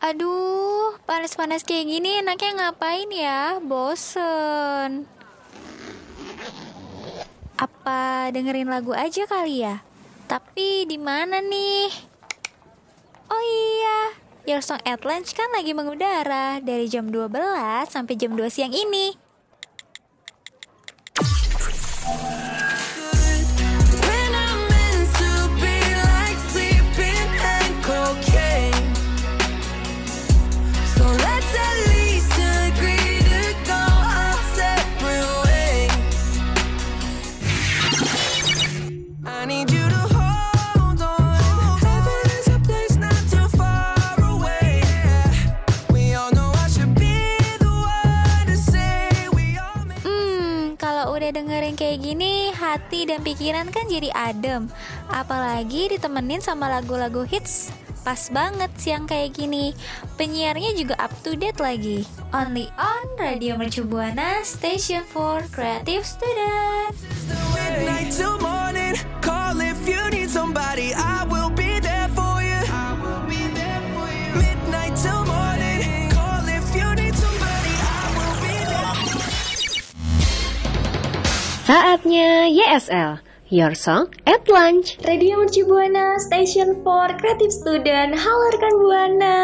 Aduh, panas-panas kayak gini enaknya ngapain ya? Bosen. Apa dengerin lagu aja kali ya? Tapi di mana nih? Oh iya, Your Song at Lunch kan lagi mengudara dari jam 12 sampai jam 2 siang ini. Hati dan pikiran kan jadi adem. Apalagi ditemenin sama lagu-lagu hits. Pas banget siang kayak gini. Penyiarnya juga up to date lagi. Only on Radio Mercu Buana, Station for Creative Student. Saatnya YSL, Your Song at Lunch. Radio Mercu Buana, Station for Creative Student. Halo rekan Buana.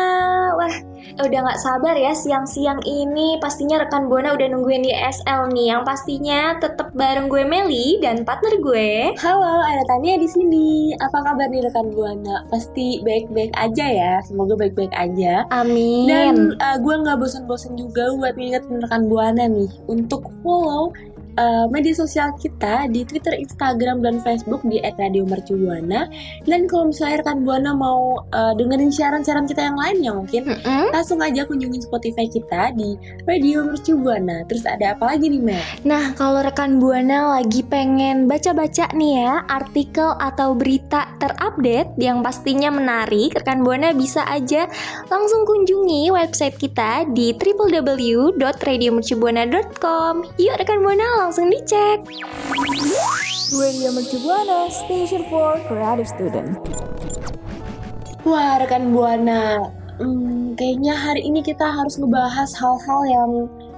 Wah, udah nggak sabar ya siang-siang ini. Pastinya rekan Buana udah nungguin di SL nih. Yang pastinya tetap bareng gue Meli dan partner gue. Halo, ada Tania di sini. Apa kabar nih rekan Buana? Pasti baik-baik aja ya. Semoga baik-baik aja. Amin. Dan uh, gue nggak bosan-bosan juga buat ngingetin rekan Buana nih untuk follow uh, media sosial kita di Twitter, Instagram, dan Facebook di @radiomercubuana. Dan kalau misalnya rekan Buana mau uh, dengerin siaran-siaran kita yang lainnya mungkin Mm-mm. langsung aja kunjungin Spotify kita di Radio Mercu Buana. Terus ada apa lagi nih, Mel? Nah, kalau rekan Buana lagi pengen baca-baca nih ya artikel atau berita terupdate yang pastinya menarik, rekan Buana bisa aja langsung kunjungi website kita di www.radiomercubuana.com. Yuk rekan Buana langsung dicek. Radio Mercu Buana, Station for Creative Student. Wah, rekan Buana, hmm, kayaknya hari ini kita harus ngebahas hal-hal yang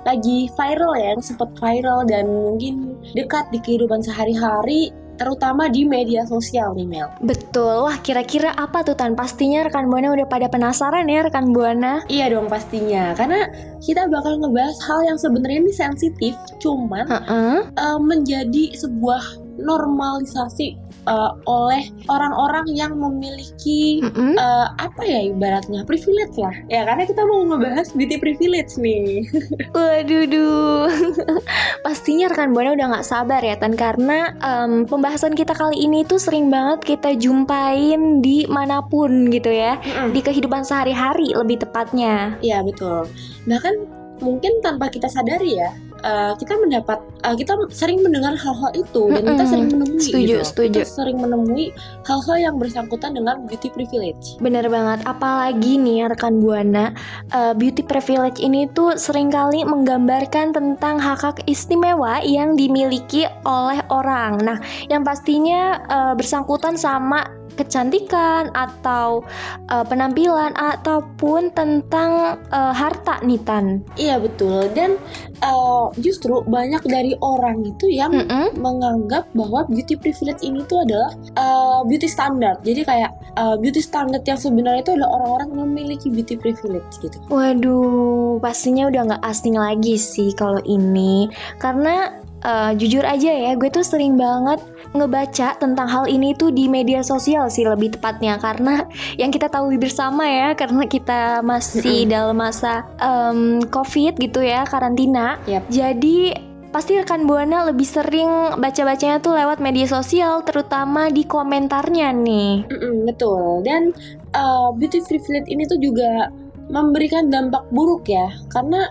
lagi viral ya, yang sempat viral dan mungkin dekat di kehidupan sehari-hari, terutama di media sosial nih Mel. Betul, wah kira-kira apa tuh Tan? Pastinya rekan Buana udah pada penasaran ya rekan Buana. Iya dong pastinya, karena kita bakal ngebahas hal yang sebenarnya ini sensitif, cuman Heeh. eh, menjadi sebuah normalisasi eh, oleh orang-orang yang memiliki Mm-mm. eh, apa ya ibaratnya privilege lah ya karena kita mau ngebahas beauty privilege nih Waduh, duh. pastinya rekan Buana udah nggak sabar ya Tan karena em, pembahasan kita kali ini tuh sering banget kita jumpain di mana pun gitu ya, di kehidupan sehari-hari lebih tepatnya. Iya betul. Bahkan mungkin tanpa kita sadari ya, eh, kita mendapat, eh, kita sering mendengar hal-hal itu dan kita Mm-mm. sering menemui Setuju, gitu. setuju. Kita sering menemui hal-hal yang bersangkutan dengan beauty privilege. Bener banget, apalagi nih rekan Buana, eh, beauty privilege ini tuh sering kali menggambarkan tentang hak-hak istimewa yang dimiliki oleh orang. Nah, yang pastinya eh, bersangkutan sama kecantikan atau eh, penampilan ataupun tentang eh, harta nih Tan. Iya betul. Dan eh, justru banyak dari orang itu yang Mm-mm. menganggap bahwa beauty privilege ini tuh adalah eh, beauty standard. Jadi kayak eh, beauty standard yang sebenarnya itu adalah orang-orang yang memiliki beauty privilege gitu. Waduh, pastinya udah nggak asing lagi sih kalau ini. Karena eh, jujur aja ya, gue tuh sering banget ngebaca tentang hal ini tuh di media sosial sih lebih tepatnya. Karena yang kita tahu bersama ya, karena kita masih dalam masa em, COVID gitu ya, karantina. Yap. Jadi pasti rekan Buana lebih sering baca-bacanya tuh lewat media sosial, terutama di komentarnya nih. Mm-mm, betul. Dan uh, beauty privilege ini tuh juga memberikan dampak buruk ya, karena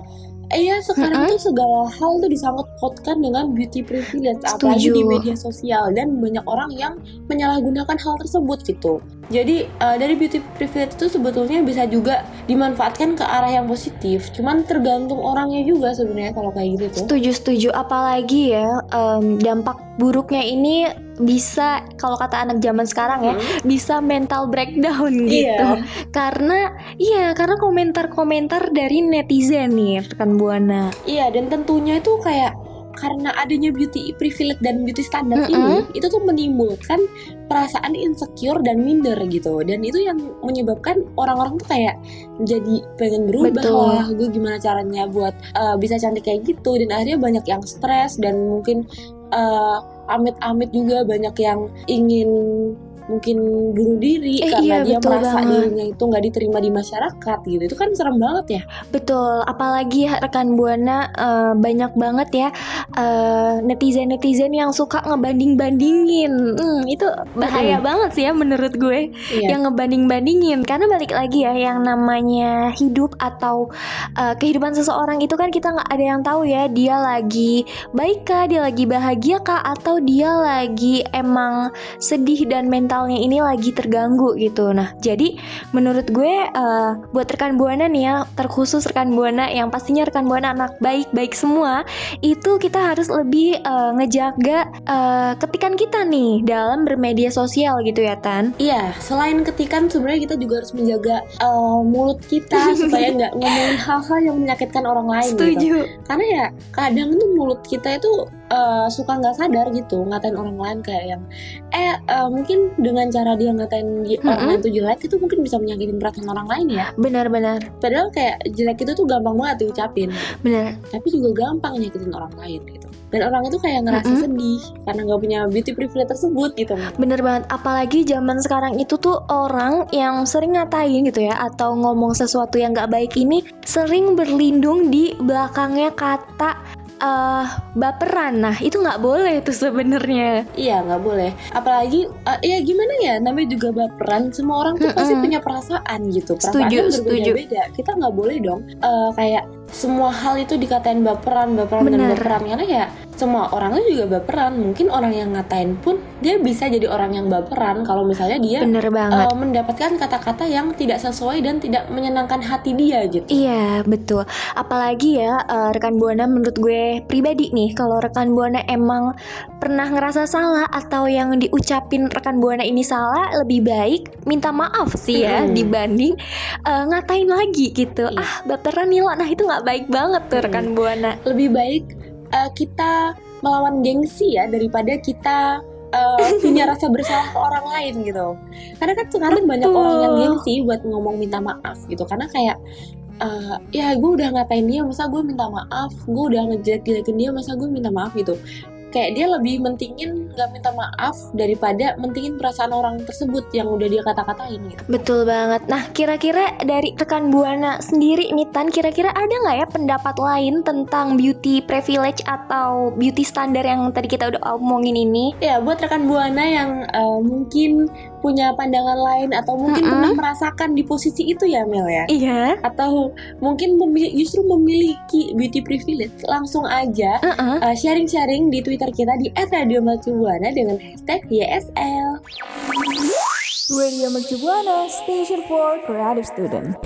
eh, ya sekarang tuh segala hal tuh disangkut pautkan dengan beauty privilege, apalagi Setuju. di media sosial dan banyak orang yang menyalahgunakan hal tersebut gitu. Jadi uh, dari beauty privilege itu sebetulnya bisa juga dimanfaatkan ke arah yang positif. Cuman tergantung orangnya juga sebenarnya kalau kayak gitu tuh. Setuju setuju apalagi ya em, dampak buruknya ini bisa kalau kata anak zaman sekarang ya bisa mental breakdown gitu Iya. karena iya karena komentar-komentar dari netizen nih rekan buana Iya dan tentunya itu kayak karena adanya beauty privilege dan beauty standard Mm-mm. ini itu tuh menimbulkan perasaan insecure dan minder gitu dan itu yang menyebabkan orang-orang tuh kayak jadi pengen berubah Betul. lah gue gimana caranya buat uh, bisa cantik kayak gitu dan akhirnya banyak yang stres dan mungkin uh, amit-amit juga banyak yang ingin mungkin bunuh diri Eh, karena iya, dia merasa banget. dirinya itu nggak diterima di masyarakat gitu. Itu kan serem banget ya. Betul apalagi rekan buana eh, banyak banget ya netizen netizen yang suka ngebanding-bandingin. Hmm, itu bahaya banget sih ya menurut gue Iya. yang ngebanding-bandingin. Karena balik lagi ya yang namanya hidup atau uh, kehidupan seseorang itu kan kita nggak ada yang tahu ya dia lagi baik kah dia lagi bahagia kah atau dia lagi emang sedih dan mentalnya ini lagi terganggu gitu nah jadi menurut gue uh, buat rekan buana nih ya terkhusus rekan buana yang pastinya rekan buana anak baik-baik semua itu kita harus lebih uh, ngejaga uh, ketikan kita nih dalam bermedia sosial gitu ya Tan Iya, selain ketikan sebenarnya kita juga harus menjaga uh, mulut kita supaya nggak ngomongin hal-hal yang menyakitkan orang lain. Gitu. setuju Karena ya kadang tuh mulut kita itu uh, suka nggak sadar gitu ngatain orang lain kayak yang eh uh, mungkin dengan cara dia ngatain di- orang lain itu jelek itu mungkin bisa menyakitin perasaan orang lain ya. benar-benar Padahal kayak jelek itu tuh gampang banget diucapin, benar tapi juga gampang nyakitin orang lain gitu. Dan orang itu kayak ngerasa Mm-mm. sedih karena nggak punya beauty privilege tersebut gitu. Bener banget, apalagi zaman sekarang itu tuh orang yang sering ngatain gitu ya Atau ngomong sesuatu yang gak baik ini Sering berlindung di belakangnya kata eh baperan Nah itu nggak boleh tuh sebenarnya Iya nggak boleh. Apalagi eh, ya gimana ya namanya juga baperan. Semua orang tuh pasti Mm-mm. punya perasaan gitu. Setuju, Perasaannya setuju. berbeda-beda. Kita nggak boleh dong eh, kayak semua hal itu dikatain baperan, baperan dan Bener. baperan karena ya semua orang itu juga baperan. Mungkin orang yang ngatain pun dia bisa jadi orang yang baperan kalau misalnya dia Bener banget eh, mendapatkan kata-kata yang tidak sesuai dan tidak menyenangkan hati dia gitu. Iya betul Apalagi ya eh, rekan Buana menurut gue pribadi nih Kalau rekan Buana emang pernah ngerasa salah Atau yang diucapin rekan Buana ini salah Lebih baik minta maaf sih ya Mm-mm. Dibanding eh, ngatain lagi gitu Iya. Ah baperan nih lo Nah itu nggak baik banget tuh Mm-mm. rekan Buana lebih baik uh, kita melawan gengsi ya daripada kita uh, punya rasa bersalah ke orang lain gitu. Karena kan sekarang banyak Betul. orang yang gengsi buat ngomong minta maaf gitu. Karena kayak uh, ya gue udah ngatain dia masa gue minta maaf, gue udah ngejelek-jelekin dia masa gue minta maaf gitu. Kayak dia lebih mentingin nggak minta maaf daripada mentingin perasaan orang tersebut yang udah dia kata-katain gitu. Betul banget Nah kira-kira dari rekan Buana sendiri nih Tan Kira-kira ada nggak ya pendapat lain tentang beauty privilege Atau beauty standar yang tadi kita udah omongin ini Ya, buat rekan Buana yang uh, mungkin punya pandangan lain atau mungkin Mm-mm. pernah merasakan di posisi itu ya Mel ya. Iya Atau mungkin memili- justru memiliki beauty privilege, langsung aja uh, sharing-sharing di Twitter kita di @radiomercubuana dengan hashtag YSL. Radio Mercu Buana, Station for Creative Student.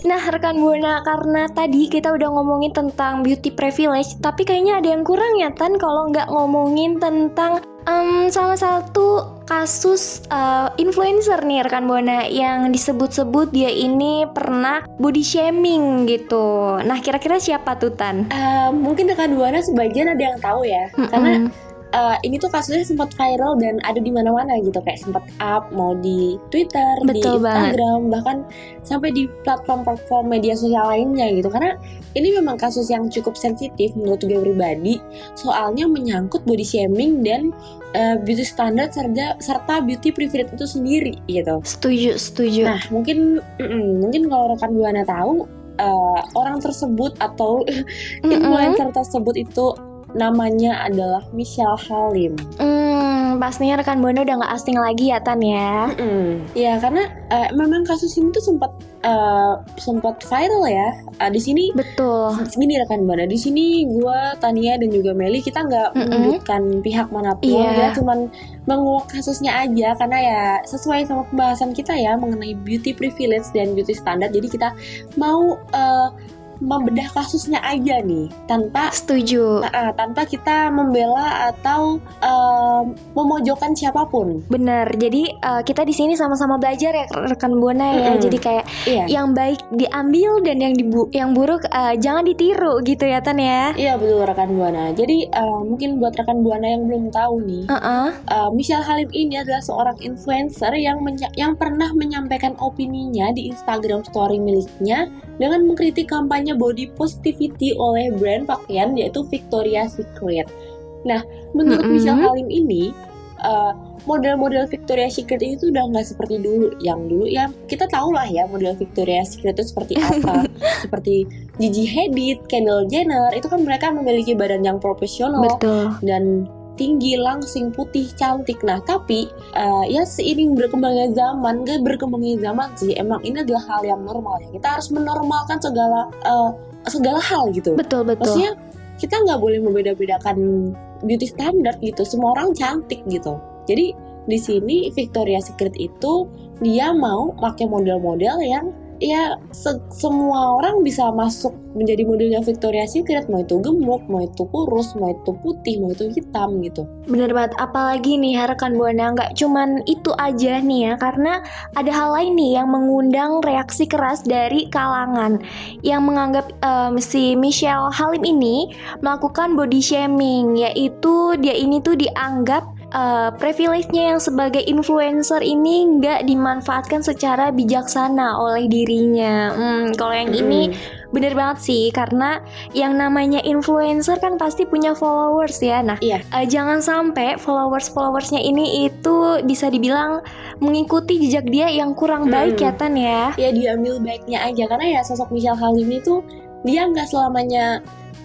Nah, rekan Buana, karena tadi kita udah ngomongin tentang beauty privilege, tapi kayaknya ada yang kurang ya, Tan, kalau nggak ngomongin tentang em, salah satu kasus eh, influencer nih, rekan Buana, yang disebut-sebut dia ini pernah body shaming gitu. Nah, kira-kira siapa tuh, Tan? Uh, mungkin rekan Buana sebagian ada yang tahu ya, karena Mm-mm. Uh, ini tuh kasusnya sempat viral dan ada di mana-mana gitu kayak sempat up mau di Twitter, di Betul banget. Instagram, bahkan sampai di platform-platform media sosial lainnya gitu. Karena ini memang kasus yang cukup sensitif menurut gue pribadi, soalnya menyangkut body shaming dan uh, beauty standard serta serta beauty privilege itu sendiri gitu. Setuju, setuju. Nah, mungkin mm-mm, mungkin kalau rekan Buana tahu uh, orang tersebut atau Mm-mm. influencer tersebut itu namanya adalah Michelle Halim. Hmm, pastinya rekan buana udah nggak asing lagi ya Tan ya. Ya karena eh, memang kasus ini tuh sempat eh, sempat viral ya. Eh, di sini Betul. Gini rekan buana, di sini gua Tania dan juga Meli kita nggak Mm-mm. menyudutkan pihak mana pun, Iya. ya cuman menguak kasusnya aja karena ya sesuai sama pembahasan kita ya mengenai beauty privilege dan beauty standard. Jadi kita mau eh, membedah kasusnya aja nih tanpa Setuju. Ah, tanpa kita membela atau em, memojokkan siapa pun. Bener. Jadi eh, kita di sini sama-sama belajar ya rekan buana ya. Jadi kayak Iya. yang baik diambil dan yang dibu yang buruk eh, jangan ditiru gitu ya Tan ya. Iya betul rekan buana. Jadi eh, mungkin buat rekan buana yang belum tahu nih, Heeh. Uh, Michelle Halim ini adalah seorang influencer yang yang pernah menyampaikan opininya di Instagram story miliknya dengan mengkritik kampanye body positivity oleh brand pakaian yaitu Victoria's Secret. Nah, menurut Mm-mm. Michelle Halim ini uh, model-model Victoria's Secret itu udah nggak seperti dulu. Yang dulu ya kita tahu lah ya model Victoria's Secret itu seperti apa. seperti Gigi Hadid, Kendall Jenner, itu kan mereka memiliki badan yang profesional Betul. dan tinggi, langsing, putih, cantik. Nah, tapi eh, ya seiring berkembangnya zaman, gak berkembangnya zaman sih, emang ini adalah hal yang normal ya. Kita harus menormalkan segala eh, segala hal gitu. Betul betul. Maksudnya kita nggak boleh membeda-bedakan beauty standard gitu. Semua orang cantik gitu. Jadi di sini Victoria's Secret itu dia mau pakai model-model yang ya se- semua orang bisa masuk menjadi modelnya Victoria's Secret. Mau itu gemuk, mau itu kurus, mau itu putih, mau itu hitam gitu. Bener banget, apalagi nih rekan Buana nggak cuman itu aja nih ya, karena ada hal lain nih yang mengundang reaksi keras dari kalangan. Yang menganggap em, si Michelle Halim ini melakukan body shaming, yaitu dia ini tuh dianggap eh, privilege-nya yang sebagai influencer ini nggak dimanfaatkan secara bijaksana oleh dirinya. Hmm, kalau yang ini bener banget sih, karena yang namanya influencer kan pasti punya followers ya. Nah, Iya. Eh, jangan sampai followers-followersnya ini itu bisa dibilang mengikuti jejak dia yang kurang Hmm. baik ya Tan ya. ya diambil baiknya aja karena ya sosok Michelle Halim itu dia nggak selamanya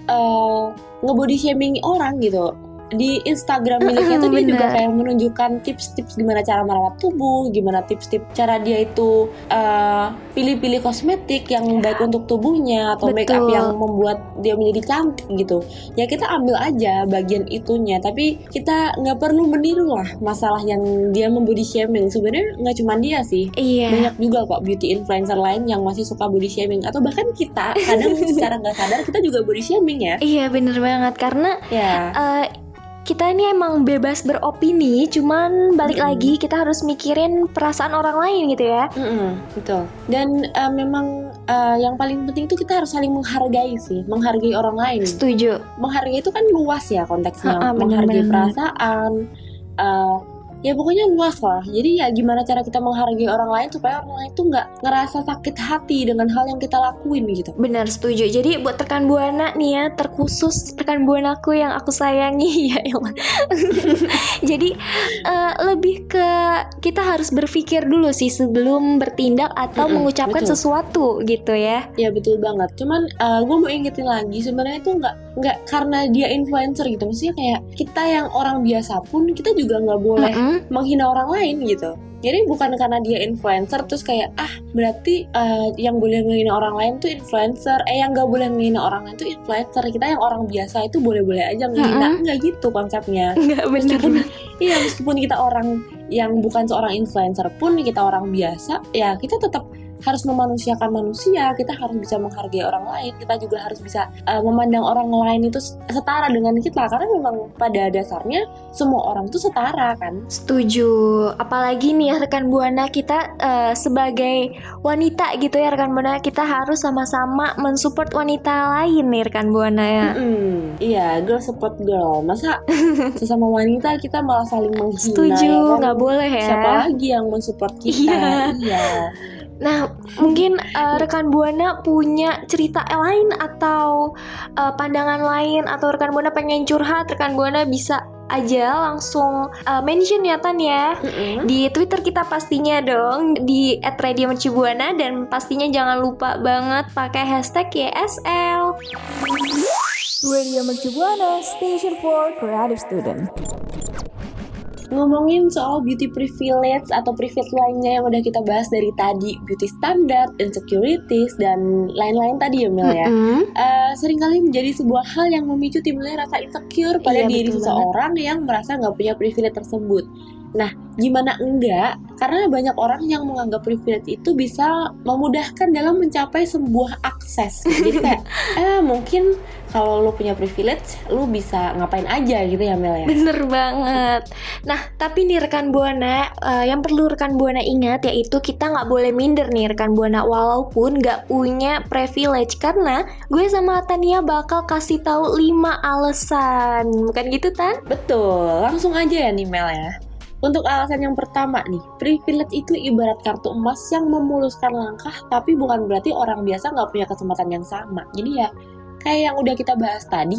eh, ngebody shaming orang gitu di Instagram miliknya tuh dia Bener. juga kayak menunjukkan tips-tips gimana cara merawat tubuh, gimana tips-tips cara dia itu eh, pilih-pilih kosmetik yang baik untuk tubuhnya atau make up Betul. yang membuat dia menjadi cantik gitu. Ya kita ambil aja bagian itunya, tapi kita nggak perlu meniru lah masalah yang dia membody shaming. Sebenarnya nggak cuma dia sih, Iya. banyak juga kok beauty influencer lain yang masih suka body shaming atau bahkan kita kadang secara nggak sadar kita juga body shaming ya Iya bener banget karena ya eh, kita ini emang bebas beropini, cuman balik Mm-mm. lagi kita harus mikirin perasaan orang lain gitu ya. Mm-mm, betul dan eh, memang eh, yang paling penting itu kita harus saling menghargai sih menghargai orang lain Setuju. menghargai itu kan luas ya konteksnya Ha-ha, bener, menghargai bener, perasaan eh, ya pokoknya luas lah jadi ya gimana cara kita menghargai orang lain supaya orang lain tuh nggak ngerasa sakit hati dengan hal yang kita lakuin gitu Benar setuju. Jadi buat rekan buana nih ya, terkhusus rekan buanaku yang aku sayangi ya. Jadi eh, lebih ke kita harus berpikir dulu sih sebelum bertindak atau Mm-mm, mengucapkan betul. sesuatu gitu ya. Ya betul banget. Cuman gue mau ingetin lagi sebenarnya itu nggak nggak karena dia influencer gitu. Maksudnya kayak kita yang orang biasa pun kita juga nggak boleh Menghina orang lain gitu. Jadi bukan karena dia influencer terus kayak ah berarti eh, yang boleh menghina orang lain tuh influencer, eh yang nggak boleh menghina orang lain tuh influencer. Kita yang orang biasa itu boleh-boleh aja menghina. Nggak gitu konsepnya. Nggak. Meskipun iya meskipun kita orang yang bukan seorang influencer pun kita orang biasa ya kita tetap harus memanusiakan manusia kita harus bisa menghargai orang lain kita juga harus bisa uh, memandang orang lain itu setara dengan kita karena memang pada dasarnya semua orang tuh setara kan Setuju. Apalagi nih ya rekan buana kita eh, sebagai wanita gitu ya rekan buana kita harus sama-sama mensupport wanita lain nih rekan buana ya. Mm-mm. iya girl support girl masa sesama wanita kita malah saling menghina Setuju, ya kan? nggak boleh ya. siapa lagi yang mensupport kita Iya. iya Nah, mungkin eh, rekan Buana punya cerita lain atau eh, pandangan lain atau rekan Buana pengen curhat, rekan Buana bisa aja langsung eh, mention ya Tan ya Mm-mm. di Twitter kita pastinya dong di @radiomercubuana dan pastinya jangan lupa banget pakai hashtag YSL. Radio Mercu Buana, Station for Creative Student. Ngomongin soal beauty privilege atau privilege lainnya yang udah kita bahas dari tadi, beauty standard, insecurities, dan lain-lain tadi ya Mel ya. Mm-mm. Eh, sering kali menjadi sebuah hal yang memicu timbulnya rasa insecure pada Iya, diri seseorang yang merasa nggak punya privilege tersebut. Nah, gimana enggak? Karena banyak orang yang menganggap privilege itu bisa memudahkan dalam mencapai sebuah akses. Jadi kayak, eh mungkin kalau lu punya privilege, lu bisa ngapain aja gitu ya Mel ya. Bener banget. Nah, tapi nih rekan buana, eh, yang perlu rekan buana ingat yaitu kita nggak boleh minder nih rekan buana walaupun nggak punya privilege karena gue sama Tania bakal kasih tahu 5 alasan. Bukan gitu Tan? Betul, langsung aja ya nih Mel ya. Untuk alasan yang pertama nih, privilege itu ibarat kartu emas yang memuluskan langkah, tapi bukan berarti orang biasa nggak punya kesempatan yang sama. Jadi ya, kayak yang udah kita bahas tadi,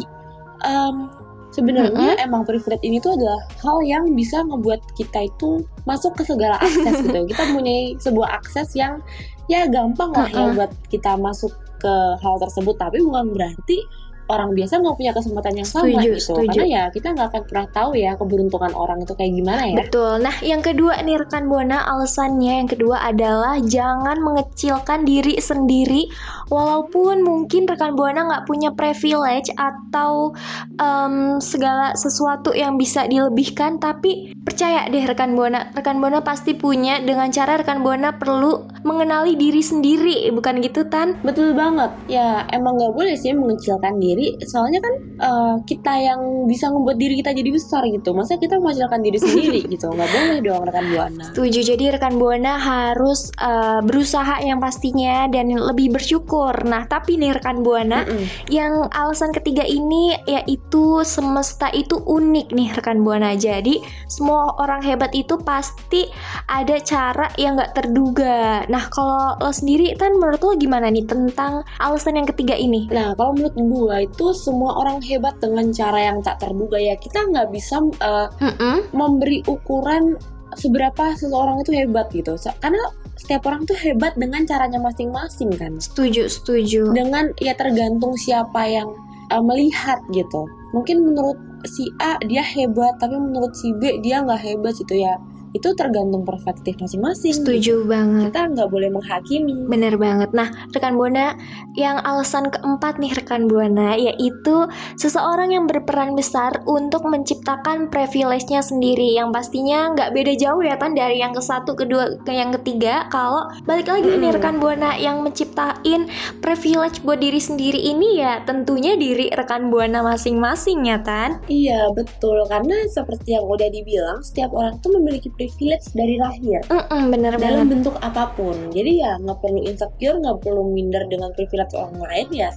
em, sebenarnya emang privilege ini tuh adalah hal yang bisa ngebuat kita itu masuk ke segala akses gitu. Kita mempunyai sebuah akses yang ya gampang lah ya Mm-mm. buat kita masuk ke hal tersebut, tapi bukan berarti orang biasa nggak punya kesempatan yang sama Setuju, gitu. setuju. Karena ya kita nggak akan pernah tahu ya keberuntungan orang itu kayak gimana ya. Betul. Nah, yang kedua nih rekan buana alasannya yang kedua adalah jangan mengecilkan diri sendiri walaupun mungkin rekan buana nggak punya privilege atau em, segala sesuatu yang bisa dilebihkan tapi percaya deh rekan buana rekan buana pasti punya dengan cara rekan buana perlu mengenali diri sendiri bukan gitu tan Betul banget. Ya emang nggak boleh sih mengecilkan diri. Soalnya kan eh, kita yang bisa membuat diri kita jadi besar gitu. Masa kita mengecilkan diri sendiri gitu? Nggak boleh dong rekan buana. Setuju, jadi rekan Buana harus uh, berusaha yang pastinya dan lebih bersyukur. Nah, tapi nih rekan Buana, Mm-mm. yang alasan ketiga ini yaitu semesta itu unik nih rekan Buana. Jadi semua orang hebat itu pasti ada cara yang nggak terduga. Nah, kalau lo sendiri kan menurut lo gimana nih tentang alasan yang ketiga ini? Nah, kalau menurut gua itu semua orang hebat dengan cara yang tak terduga ya. Kita nggak bisa Mm-mm. memberi ukuran seberapa seseorang itu hebat gitu. So- Karena setiap orang tuh hebat dengan caranya masing-masing kan. Setuju, setuju. Dengan ya tergantung siapa yang eh, melihat gitu. Mungkin menurut si A dia hebat, tapi menurut si B dia nggak hebat gitu ya. Itu tergantung perspektif masing-masing. Setuju banget. Kita nggak boleh menghakimi. Bener banget. Nah, rekan Buana, yang alasan keempat nih rekan Buana yaitu seseorang yang berperan besar untuk menciptakan privilege-nya sendiri yang pastinya nggak beda jauh ya kan dari yang ke satu, kedua, ke yang ketiga. Kalau balik lagi ini Mm-mm. rekan Buana yang menciptain privilege buat diri sendiri ini ya tentunya diri rekan Buana masing-masing ya Tan. Iya betul karena seperti yang udah dibilang setiap orang tuh memiliki privilege dari lahir. Mm-mm, bener dalam banget. bentuk apa pun. Jadi ya nggak perlu insecure, nggak perlu minder dengan privilege orang lain ya.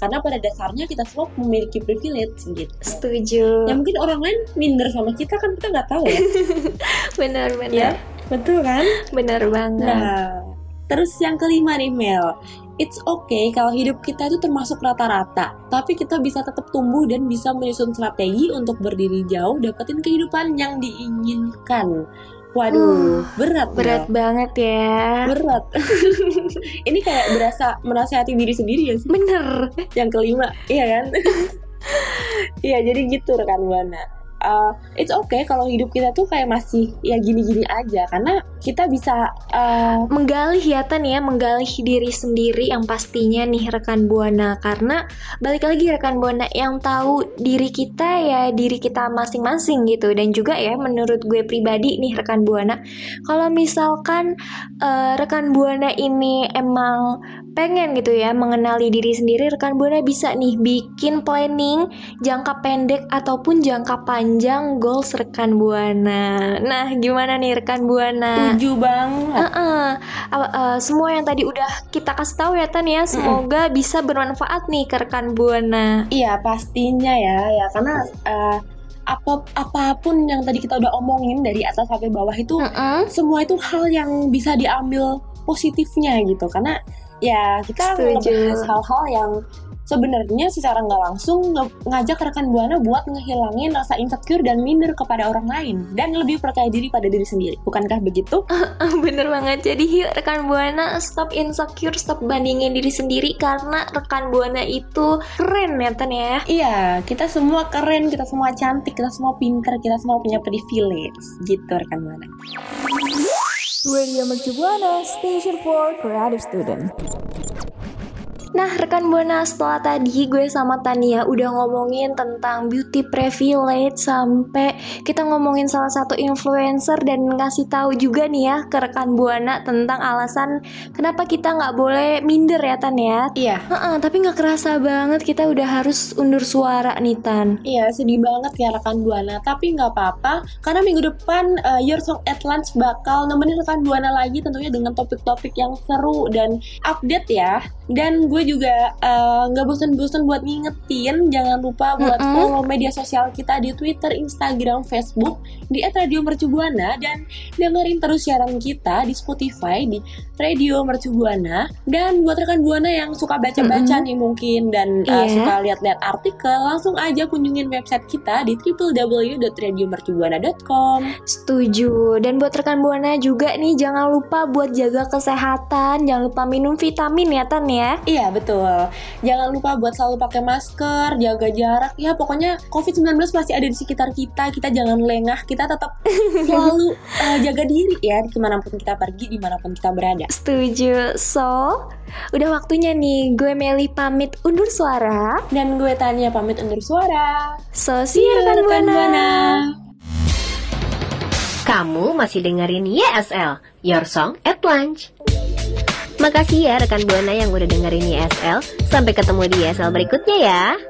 Karena pada dasarnya kita semua memiliki privilege gitu. Setuju. Ya mungkin orang lain minder sama kita kan kita nggak tahu ya. Bener-bener. Ya. Betul kan? Bener banget. Nah, terus yang kelima nih Mel. It's okay kalau hidup kita itu termasuk rata-rata, tapi kita bisa tetap tumbuh dan bisa menyusun strategi untuk berdiri jauh, dapetin kehidupan yang diinginkan. Waduh, berat, Mel. Berat banget ya. berat ini kayak berasa menasihati diri sendiri ya sih Bener. yang kelima iya kan iya jadi gitu rekan buana Uh, it's okay kalau hidup kita tuh kayak masih ya gini-gini aja. Karena kita bisa uh, menggali ya ya menggali diri sendiri yang pastinya nih rekan buana. Karena balik lagi rekan buana yang tahu diri kita ya diri kita masing-masing gitu. Dan juga ya menurut gue pribadi nih rekan buana. Kalau misalkan eh, rekan buana ini emang pengen gitu ya mengenali diri sendiri rekan buana bisa nih bikin planning jangka pendek ataupun jangka panjang goals rekan buana nah gimana nih rekan buana tujuh banget Heeh. Apa- eh, semua yang tadi udah kita kasih tahu ya Tan ya, semoga bisa bermanfaat nih ke rekan Buana. iya pastinya ya ya karena uh, apa apa pun yang tadi kita udah omongin dari atas sampai bawah itu Heeh. semua itu hal yang bisa diambil positifnya gitu karena ya kita Setuju. ngebahas hal-hal yang sebenarnya secara nggak langsung nge- ngajak rekan buana buat ngehilangin rasa insecure dan minder kepada orang lain dan lebih percaya diri pada diri sendiri. Bukankah begitu? Bener banget. Jadi yuk rekan buana stop insecure, stop bandingin diri sendiri karena rekan buana itu keren ya Tan ya. Iya, kita semua keren, kita semua cantik, kita semua pinter, kita semua punya privilege gitu rekan buana. Radio Mercu Station for Creative Student. Nah, rekan Buana, setelah tadi gue sama Tania udah ngomongin tentang beauty privilege sampai kita ngomongin salah satu influencer dan ngasih tahu juga nih ya ke rekan Buana tentang alasan kenapa kita nggak boleh minder ya Tan ya. Iya, Heeh, tapi nggak kerasa banget kita udah harus undur suara nih Tan. Iya, sedih banget ya rekan Buana. Tapi nggak apa-apa, karena minggu depan uh, Your Song at Lunch bakal nemenin rekan Buana lagi tentunya dengan topik-topik yang seru dan update ya. Dan gue juga uh, nggak bosan-bosan buat ngingetin, jangan lupa buat Mm-mm. follow media sosial kita di Twitter, Instagram, Facebook di @radiomercubuana dan dengerin terus siaran kita di Spotify di Radio Mercubuana. Dan buat rekan Buana yang suka baca-baca nih mungkin dan uh, Iya. suka lihat-lihat artikel, langsung aja kunjungin website kita di www.radiomercubuana.com. Setuju. Dan buat rekan Buana juga nih jangan lupa buat jaga kesehatan, jangan lupa minum vitamin ya Tan ya. Iya betul. Jangan lupa buat selalu pakai masker, jaga jarak. Ya pokoknya COVID-19 masih ada di sekitar kita. Kita jangan lengah. Kita tetap selalu uh, jaga diri ya ke mana pun kita pergi, di mana pun kita berada. Setuju. So, udah waktunya nih gue Meli pamit undur suara. Dan gue Tania pamit undur suara. So, see you rekan rekan Buana. Buana. Kamu masih dengerin YSL, Your Song at Lunch. Makasih ya rekan Buana yang udah dengerin YSL. Sampai ketemu di YSL berikutnya ya.